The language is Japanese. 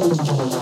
ありがとうございました。